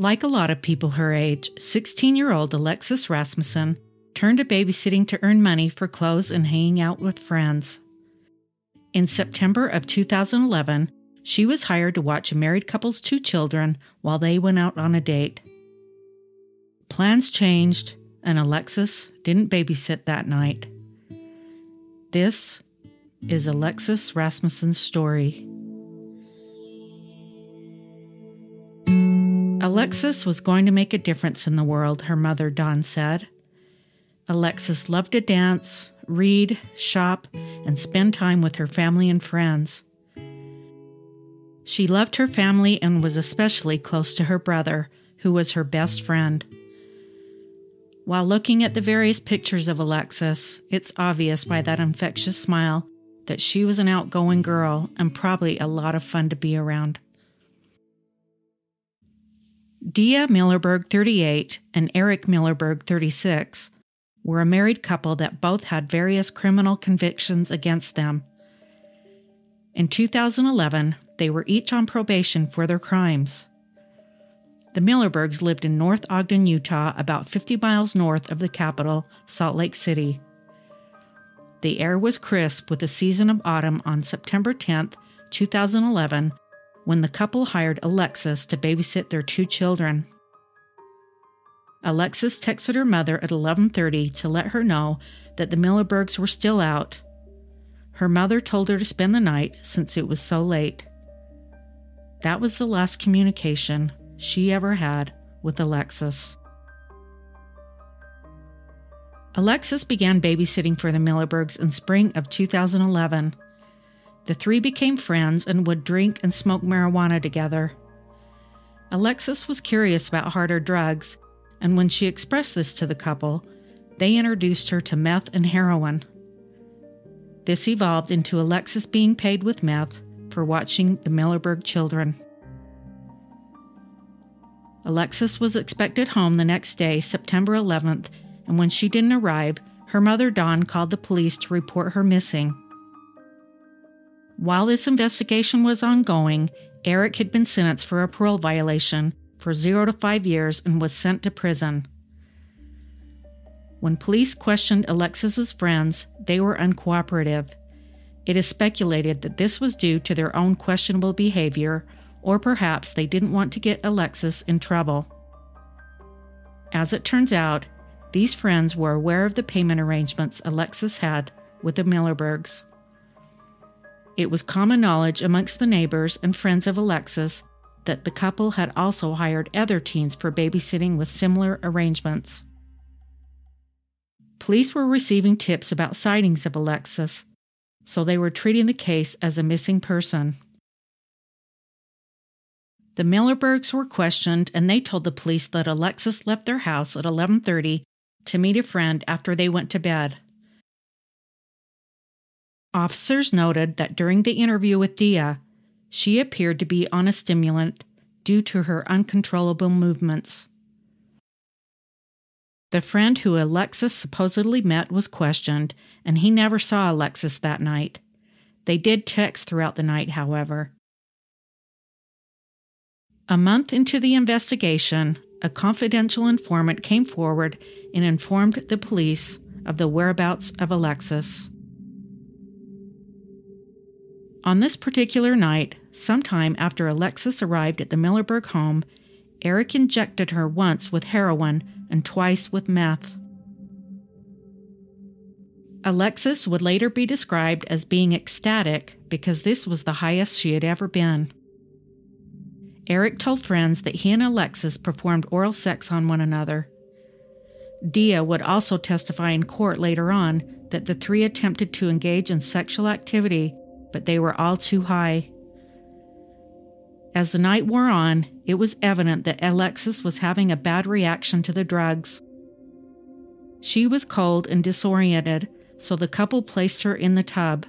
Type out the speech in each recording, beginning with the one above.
Like a lot of people her age, 16 year old Alexis Rasmussen turned to babysitting to earn money for clothes and hanging out with friends. In September of 2011, she was hired to watch a married couple's two children while they went out on a date. Plans changed, and Alexis didn't babysit that night. This is Alexis Rasmussen's story. Alexis was going to make a difference in the world, her mother, Dawn, said. Alexis loved to dance, read, shop, and spend time with her family and friends. She loved her family and was especially close to her brother, who was her best friend. While looking at the various pictures of Alexis, it's obvious by that infectious smile that she was an outgoing girl and probably a lot of fun to be around. Dea Millerberg, 38, and Eric Millerberg, 36, were a married couple that both had various criminal convictions against them. In 2011, they were each on probation for their crimes. The Millerbergs lived in North Ogden, Utah, about 50 miles north of the capital, Salt Lake City. The air was crisp with the season of autumn on September 10, 2011, when the couple hired Alexis to babysit their two children. Alexis texted her mother at 11:30 to let her know that the Millerbergs were still out. Her mother told her to spend the night since it was so late. That was the last communication she ever had with Alexis. Alexis began babysitting for the Millerbergs in spring of 2011. The three became friends and would drink and smoke marijuana together. Alexis was curious about harder drugs, and when she expressed this to the couple, they introduced her to meth and heroin. This evolved into Alexis being paid with meth for watching the Millerberg children. Alexis was expected home the next day, September 11th, and when she didn't arrive, her mother Dawn called the police to report her missing. While this investigation was ongoing, Eric had been sentenced for a parole violation for zero to five years and was sent to prison. When police questioned Alexis's friends, they were uncooperative. It is speculated that this was due to their own questionable behavior, or perhaps they didn't want to get Alexis in trouble. As it turns out, these friends were aware of the payment arrangements Alexis had with the Millerbergs. It was common knowledge amongst the neighbors and friends of Alexis that the couple had also hired other teens for babysitting with similar arrangements. Police were receiving tips about sightings of Alexis, so they were treating the case as a missing person. The Millerbergs were questioned and they told the police that Alexis left their house at 11:30 to meet a friend after they went to bed. Officers noted that during the interview with Dea, she appeared to be on a stimulant due to her uncontrollable movements. The friend who Alexis supposedly met was questioned, and he never saw Alexis that night. They did text throughout the night, however. A month into the investigation, a confidential informant came forward and informed the police of the whereabouts of Alexis. On this particular night, sometime after Alexis arrived at the Millerberg home, Eric injected her once with heroin and twice with meth. Alexis would later be described as being ecstatic because this was the highest she had ever been. Eric told friends that he and Alexis performed oral sex on one another. Dea would also testify in court later on that the three attempted to engage in sexual activity but they were all too high. As the night wore on, it was evident that Alexis was having a bad reaction to the drugs. She was cold and disoriented, so the couple placed her in the tub.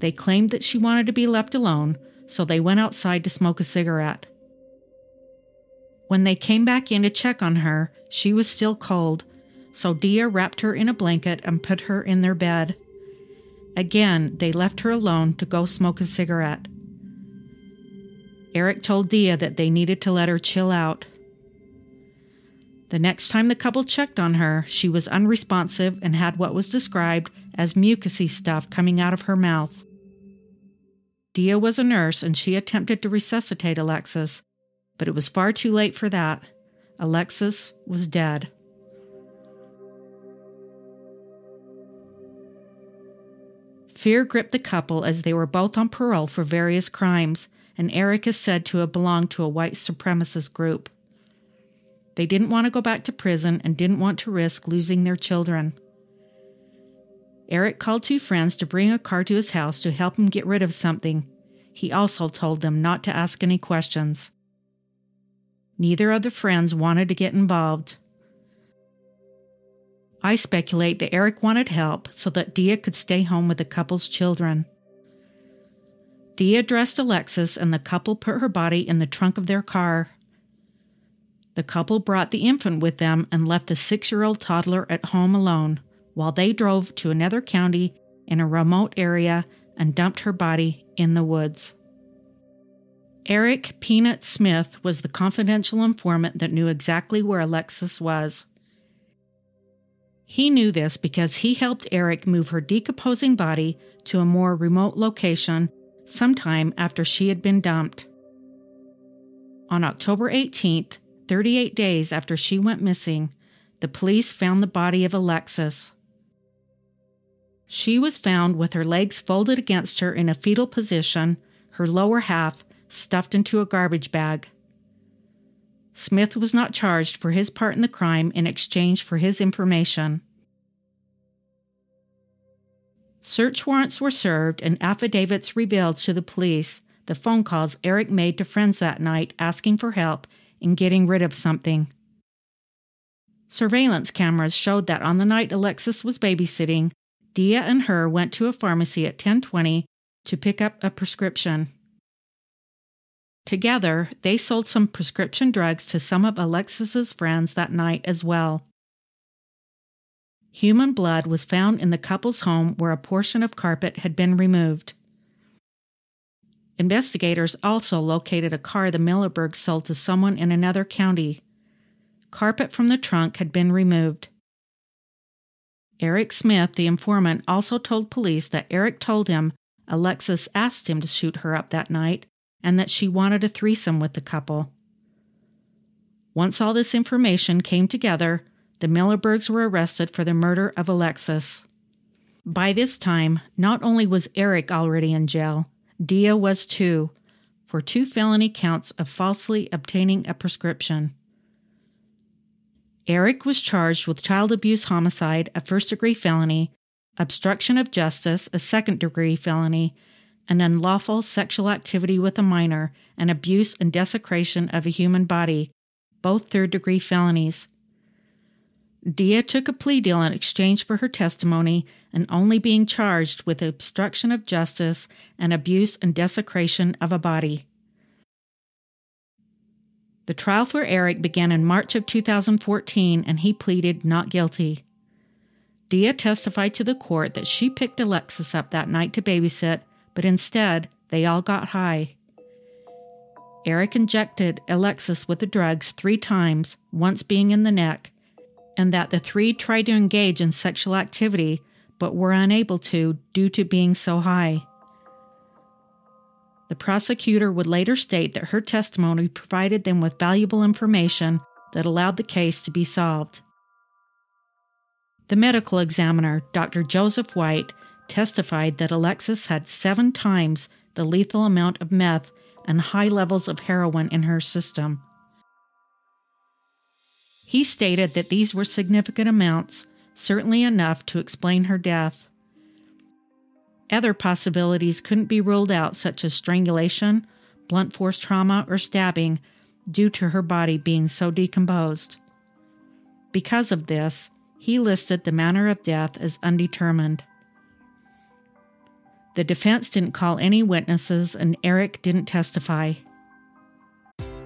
They claimed that she wanted to be left alone, so they went outside to smoke a cigarette. When they came back in to check on her, she was still cold, so Dea wrapped her in a blanket and put her in their bed. Again, they left her alone to go smoke a cigarette. Eric told Dea that they needed to let her chill out. The next time the couple checked on her, she was unresponsive and had what was described as mucousy stuff coming out of her mouth. Dea was a nurse and she attempted to resuscitate Alexis, but it was far too late for that. Alexis was dead. Fear gripped the couple as they were both on parole for various crimes, and Eric is said to have belonged to a white supremacist group. They didn't want to go back to prison and didn't want to risk losing their children. Eric called two friends to bring a car to his house to help him get rid of something. He also told them not to ask any questions. Neither of the friends wanted to get involved. I speculate that Eric wanted help so that Dea could stay home with the couple's children. Dea dressed Alexis and the couple put her body in the trunk of their car. The couple brought the infant with them and left the six year old toddler at home alone while they drove to another county in a remote area and dumped her body in the woods. Eric Peanut Smith was the confidential informant that knew exactly where Alexis was. He knew this because he helped Eric move her decomposing body to a more remote location sometime after she had been dumped. On October 18th, 38 days after she went missing, the police found the body of Alexis. She was found with her legs folded against her in a fetal position, her lower half stuffed into a garbage bag. Smith was not charged for his part in the crime in exchange for his information. Search warrants were served and affidavits revealed to the police the phone calls Eric made to friends that night asking for help in getting rid of something. Surveillance cameras showed that on the night Alexis was babysitting, Dea and her went to a pharmacy at 1020 to pick up a prescription. Together, they sold some prescription drugs to some of Alexis's friends that night as well. Human blood was found in the couple's home where a portion of carpet had been removed. Investigators also located a car the Millerbergs sold to someone in another county. Carpet from the trunk had been removed. Eric Smith, the informant, also told police that Eric told him Alexis asked him to shoot her up that night and that she wanted a threesome with the couple. Once all this information came together, the Millerbergs were arrested for the murder of Alexis. By this time, not only was Eric already in jail, Dea was too, for two felony counts of falsely obtaining a prescription. Eric was charged with child abuse homicide, a first degree felony, obstruction of justice, a second degree felony, and unlawful sexual activity with a minor, and abuse and desecration of a human body, both third degree felonies. Dea took a plea deal in exchange for her testimony and only being charged with obstruction of justice and abuse and desecration of a body. The trial for Eric began in March of 2014 and he pleaded not guilty. Dea testified to the court that she picked Alexis up that night to babysit, but instead, they all got high. Eric injected Alexis with the drugs three times, once being in the neck, and that the three tried to engage in sexual activity but were unable to due to being so high. The prosecutor would later state that her testimony provided them with valuable information that allowed the case to be solved. The medical examiner, Dr. Joseph White, testified that Alexis had seven times the lethal amount of meth and high levels of heroin in her system. He stated that these were significant amounts, certainly enough to explain her death. Other possibilities couldn't be ruled out, such as strangulation, blunt force trauma, or stabbing, due to her body being so decomposed. Because of this, he listed the manner of death as undetermined. The defense didn't call any witnesses, and Eric didn't testify.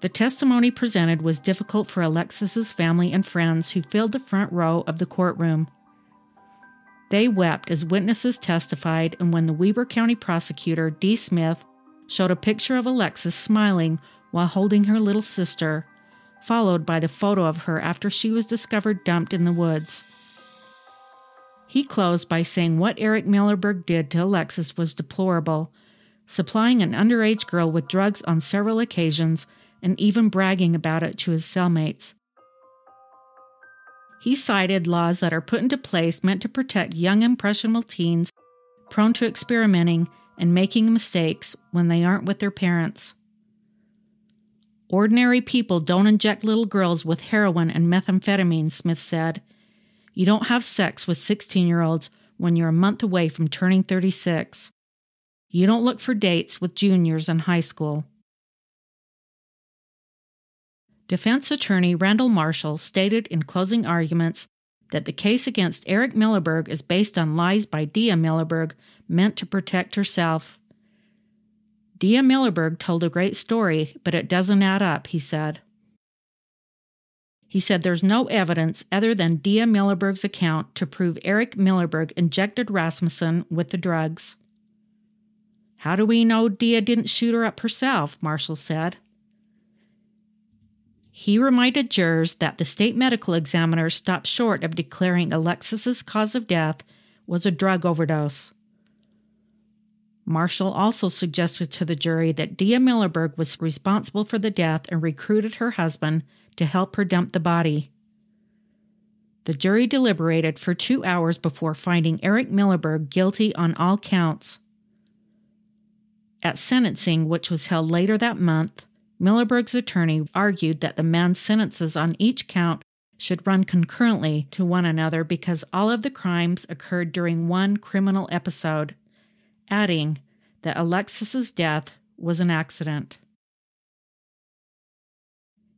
The testimony presented was difficult for Alexis's family and friends who filled the front row of the courtroom. They wept as witnesses testified, and when the Weber County prosecutor, D. Smith, showed a picture of Alexis smiling while holding her little sister, followed by the photo of her after she was discovered dumped in the woods. He closed by saying what Eric Millerberg did to Alexis was deplorable, supplying an underage girl with drugs on several occasions and even bragging about it to his cellmates. He cited laws that are put into place meant to protect young, impressionable teens prone to experimenting and making mistakes when they aren't with their parents. Ordinary people don't inject little girls with heroin and methamphetamine, Smith said. You don't have sex with 16 year olds when you're a month away from turning 36. You don't look for dates with juniors in high school. Defense attorney Randall Marshall stated in closing arguments that the case against Eric Millerberg is based on lies by Dea Millerberg meant to protect herself. Dea Millerberg told a great story, but it doesn't add up, he said. He said there's no evidence other than Dea Millerberg's account to prove Eric Millerberg injected Rasmussen with the drugs. How do we know Dea didn't shoot her up herself? Marshall said. He reminded jurors that the state medical examiner stopped short of declaring Alexis's cause of death was a drug overdose. Marshall also suggested to the jury that Dea Millerberg was responsible for the death and recruited her husband to help her dump the body. The jury deliberated for two hours before finding Eric Millerberg guilty on all counts. At sentencing, which was held later that month, Millerberg's attorney argued that the man's sentences on each count should run concurrently to one another because all of the crimes occurred during one criminal episode, adding that Alexis's death was an accident.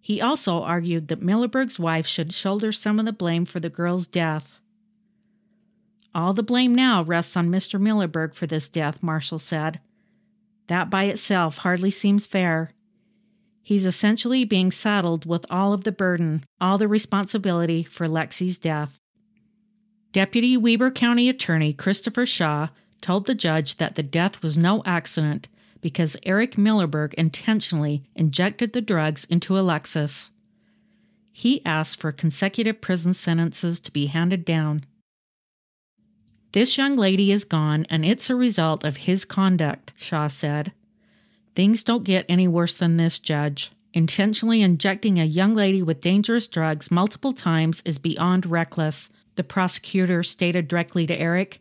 He also argued that Millerberg's wife should shoulder some of the blame for the girl's death. All the blame now rests on Mr. Millerberg for this death, Marshall said. That by itself hardly seems fair. He's essentially being saddled with all of the burden, all the responsibility for Lexi's death. Deputy Weber County Attorney Christopher Shaw told the judge that the death was no accident because Eric Millerberg intentionally injected the drugs into Alexis. He asked for consecutive prison sentences to be handed down. This young lady is gone, and it's a result of his conduct, Shaw said. Things don't get any worse than this, Judge. Intentionally injecting a young lady with dangerous drugs multiple times is beyond reckless, the prosecutor stated directly to Eric.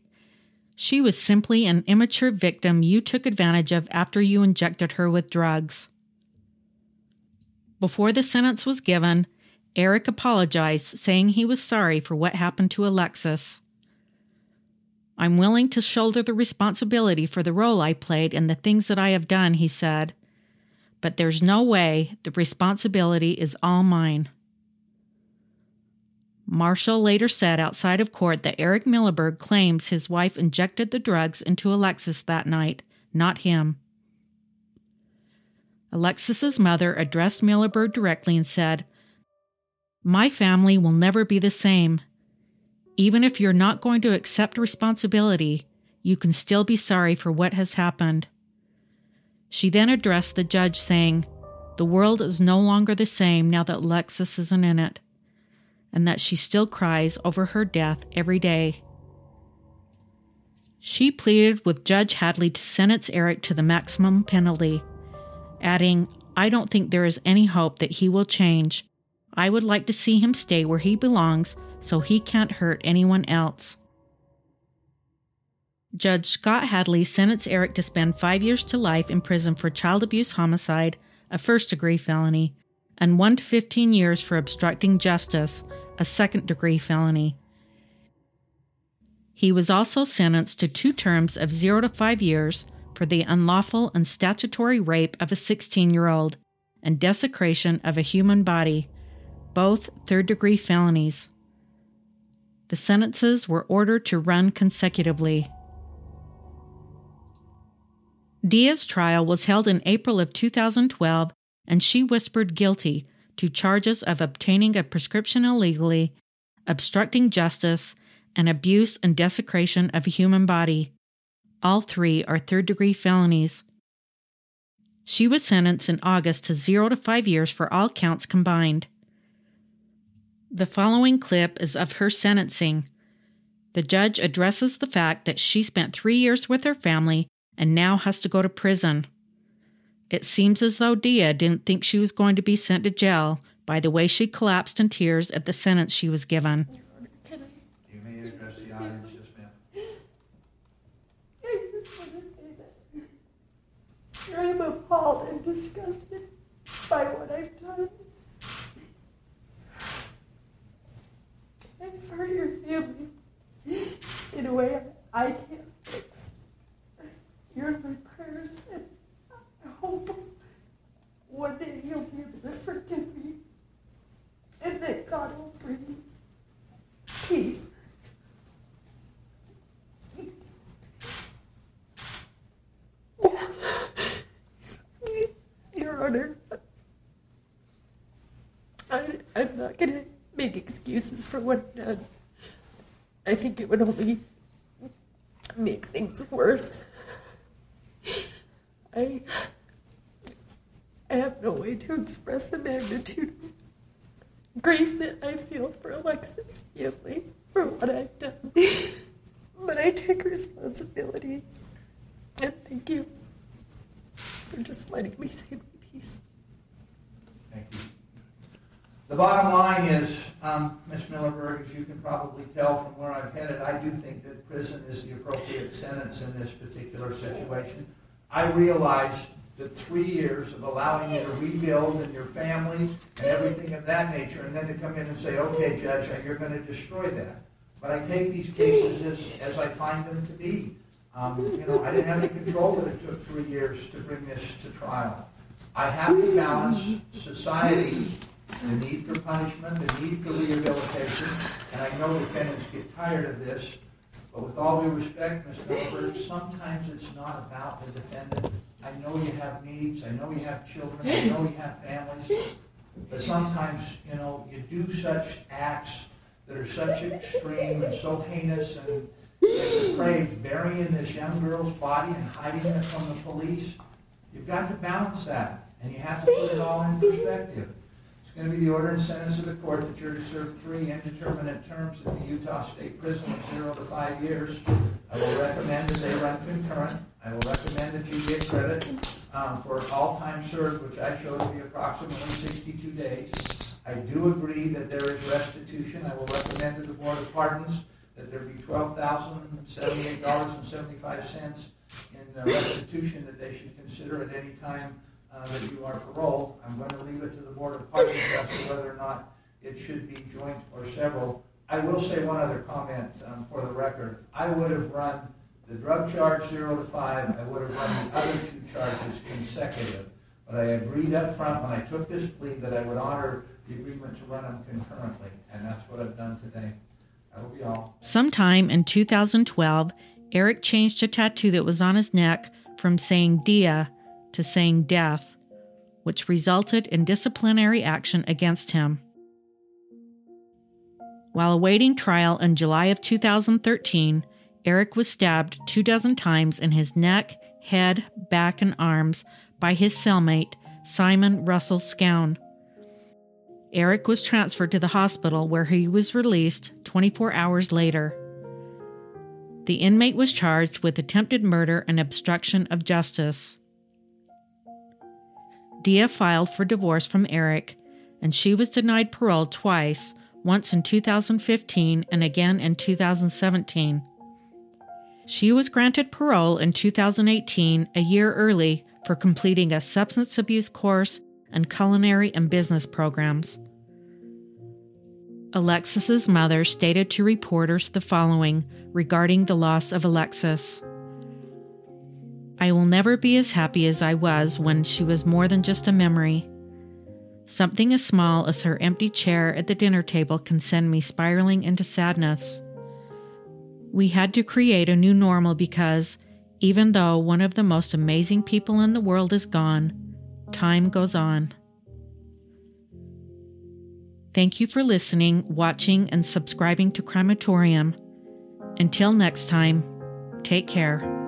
She was simply an immature victim you took advantage of after you injected her with drugs. Before the sentence was given, Eric apologized, saying he was sorry for what happened to Alexis. I'm willing to shoulder the responsibility for the role I played and the things that I have done, he said. But there's no way the responsibility is all mine. Marshall later said outside of court that Eric Millerberg claims his wife injected the drugs into Alexis that night, not him. Alexis's mother addressed Millerberg directly and said, My family will never be the same. Even if you're not going to accept responsibility, you can still be sorry for what has happened. She then addressed the judge, saying, The world is no longer the same now that Alexis isn't in it, and that she still cries over her death every day. She pleaded with Judge Hadley to sentence Eric to the maximum penalty, adding, I don't think there is any hope that he will change. I would like to see him stay where he belongs so he can't hurt anyone else. Judge Scott Hadley sentenced Eric to spend five years to life in prison for child abuse homicide, a first degree felony, and 1 to 15 years for obstructing justice, a second degree felony. He was also sentenced to two terms of 0 to 5 years for the unlawful and statutory rape of a 16 year old and desecration of a human body, both third degree felonies. The sentences were ordered to run consecutively. Dea's trial was held in April of 2012, and she whispered guilty to charges of obtaining a prescription illegally, obstructing justice, and abuse and desecration of a human body. All three are third degree felonies. She was sentenced in August to zero to five years for all counts combined. The following clip is of her sentencing. The judge addresses the fact that she spent three years with her family and now has to go to prison. It seems as though Dea didn't think she was going to be sent to jail by the way she collapsed in tears at the sentence she was given. You may address the audience, yes, ma'am. I just want to say that I'm appalled and disgusted by what I've done. I've your family in a way I can't fix. You're in my prayers, and I hope one day you'll be able to forgive me, and that God will bring peace. Your Honor, I, I'm not make excuses for what done. I think it would only make things worse. I, I have no way to express the magnitude of grief that I feel for Alexis' family for what I've done. But I take responsibility. And thank you for just letting me say my piece. Thank you. The bottom line is, um, Ms. Millerberg, as you can probably tell from where I've headed, I do think that prison is the appropriate sentence in this particular situation. I realize that three years of allowing you to rebuild and your family and everything of that nature, and then to come in and say, okay, Judge, you're going to destroy that. But I take these cases as, as I find them to be. Um, you know, I didn't have any control that it took three years to bring this to trial. I have to balance society's the need for punishment, the need for rehabilitation, and I know defendants get tired of this, but with all due respect, Ms. Milberg, sometimes it's not about the defendant. I know you have needs, I know you have children, I know you have families, but sometimes, you know, you do such acts that are such extreme and so heinous and depraved, burying this young girl's body and hiding it from the police. You've got to balance that, and you have to put it all in perspective. It's going to be the order and sentence of the court that you're to serve three indeterminate terms at the Utah State Prison of zero to five years. I will recommend that they run concurrent. I will recommend that you get credit um, for all time served, which I show to be approximately 62 days. I do agree that there is restitution. I will recommend to the Board of Pardons that there be $12,078.75 in restitution that they should consider at any time uh, that you are paroled. I'm going to leave it to the Board of Pardons as whether or not it should be joint or several. I will say one other comment um, for the record. I would have run the drug charge zero to five. I would have run the other two charges consecutive. But I agreed up front when I took this plea that I would honor the agreement to run them concurrently, and that's what I've done today. That'll be all. Sometime in 2012, Eric changed a tattoo that was on his neck from saying Dea to saying death, which resulted in disciplinary action against him. While awaiting trial in July of 2013, Eric was stabbed two dozen times in his neck, head, back, and arms by his cellmate, Simon Russell Scown. Eric was transferred to the hospital where he was released 24 hours later. The inmate was charged with attempted murder and obstruction of justice. Dea filed for divorce from Eric, and she was denied parole twice once in 2015 and again in 2017. She was granted parole in 2018, a year early, for completing a substance abuse course and culinary and business programs. Alexis's mother stated to reporters the following regarding the loss of Alexis. I will never be as happy as I was when she was more than just a memory. Something as small as her empty chair at the dinner table can send me spiraling into sadness. We had to create a new normal because, even though one of the most amazing people in the world is gone, time goes on. Thank you for listening, watching, and subscribing to Crimeatorium. Until next time, take care.